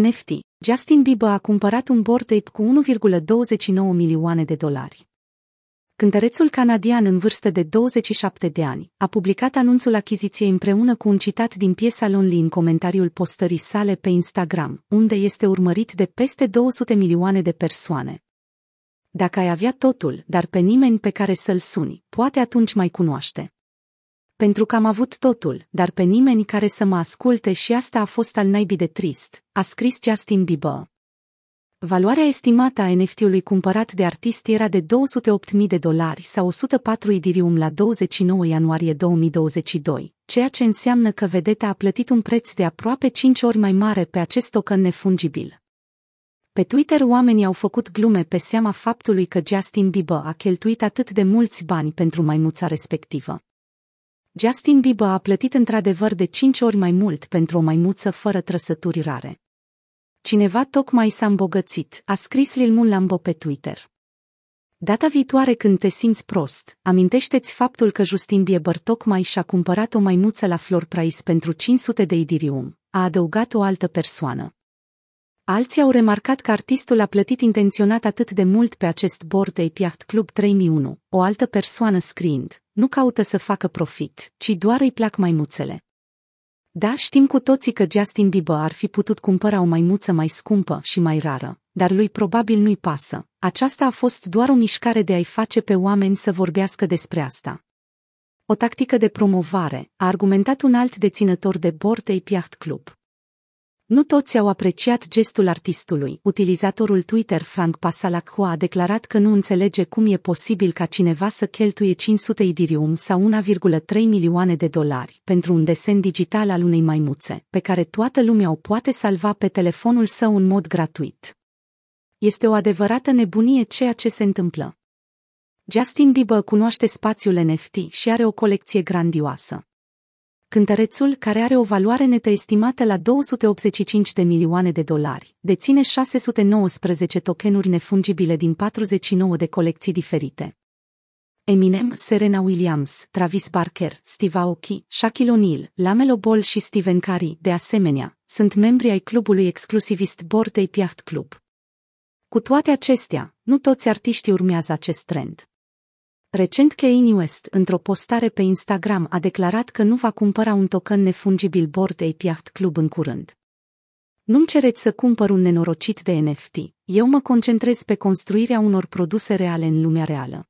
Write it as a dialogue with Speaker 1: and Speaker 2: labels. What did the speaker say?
Speaker 1: NFT. Justin Bieber a cumpărat un board ape cu 1,29 milioane de dolari. Cântărețul canadian în vârstă de 27 de ani a publicat anunțul achiziției împreună cu un citat din piesa Lonely în comentariul postării sale pe Instagram, unde este urmărit de peste 200 milioane de persoane. Dacă ai avea totul, dar pe nimeni pe care să-l suni, poate atunci mai cunoaște pentru că am avut totul, dar pe nimeni care să mă asculte și asta a fost al naibii de trist, a scris Justin Bieber. Valoarea estimată a NFT-ului cumpărat de artist era de 208.000 de dolari sau 104 idirium la 29 ianuarie 2022, ceea ce înseamnă că vedeta a plătit un preț de aproape 5 ori mai mare pe acest token nefungibil. Pe Twitter oamenii au făcut glume pe seama faptului că Justin Bieber a cheltuit atât de mulți bani pentru maimuța respectivă. Justin Bieber a plătit într-adevăr de 5 ori mai mult pentru o maimuță fără trăsături rare. Cineva tocmai s-a îmbogățit, a scris Lil Mun Lambo pe Twitter. Data viitoare când te simți prost, amintește-ți faptul că Justin Bieber tocmai și-a cumpărat o maimuță la Floor Price pentru 500 de idirium, a adăugat o altă persoană. Alții au remarcat că artistul a plătit intenționat atât de mult pe acest board de Yacht Club 3001, o altă persoană scriind, nu caută să facă profit, ci doar îi plac maimuțele. Da, știm cu toții că Justin Bieber ar fi putut cumpăra o maimuță mai scumpă și mai rară, dar lui probabil nu-i pasă. Aceasta a fost doar o mișcare de a-i face pe oameni să vorbească despre asta. O tactică de promovare, a argumentat un alt deținător de bord de Yacht Club. Nu toți au apreciat gestul artistului. Utilizatorul Twitter Frank Pasalacqua a declarat că nu înțelege cum e posibil ca cineva să cheltuie 500 idirium sau 1,3 milioane de dolari pentru un desen digital al unei maimuțe, pe care toată lumea o poate salva pe telefonul său în mod gratuit. Este o adevărată nebunie ceea ce se întâmplă. Justin Bieber cunoaște spațiul NFT și are o colecție grandioasă. Cântărețul, care are o valoare netă estimată la 285 de milioane de dolari, deține 619 tokenuri nefungibile din 49 de colecții diferite. Eminem, Serena Williams, Travis Barker, Steve Aoki, Shaquille O'Neal, Lamelo Ball și Stephen Curry, de asemenea, sunt membri ai clubului exclusivist Bored Ape Yacht Club. Cu toate acestea, nu toți artiștii urmează acest trend. Recent Kanye West, într-o postare pe Instagram, a declarat că nu va cumpăra un token nefungibil Bored Ape Yacht Club în curând. Nu-mi cereți să cumpăr un nenorocit de NFT, eu mă concentrez pe construirea unor produse reale în lumea reală.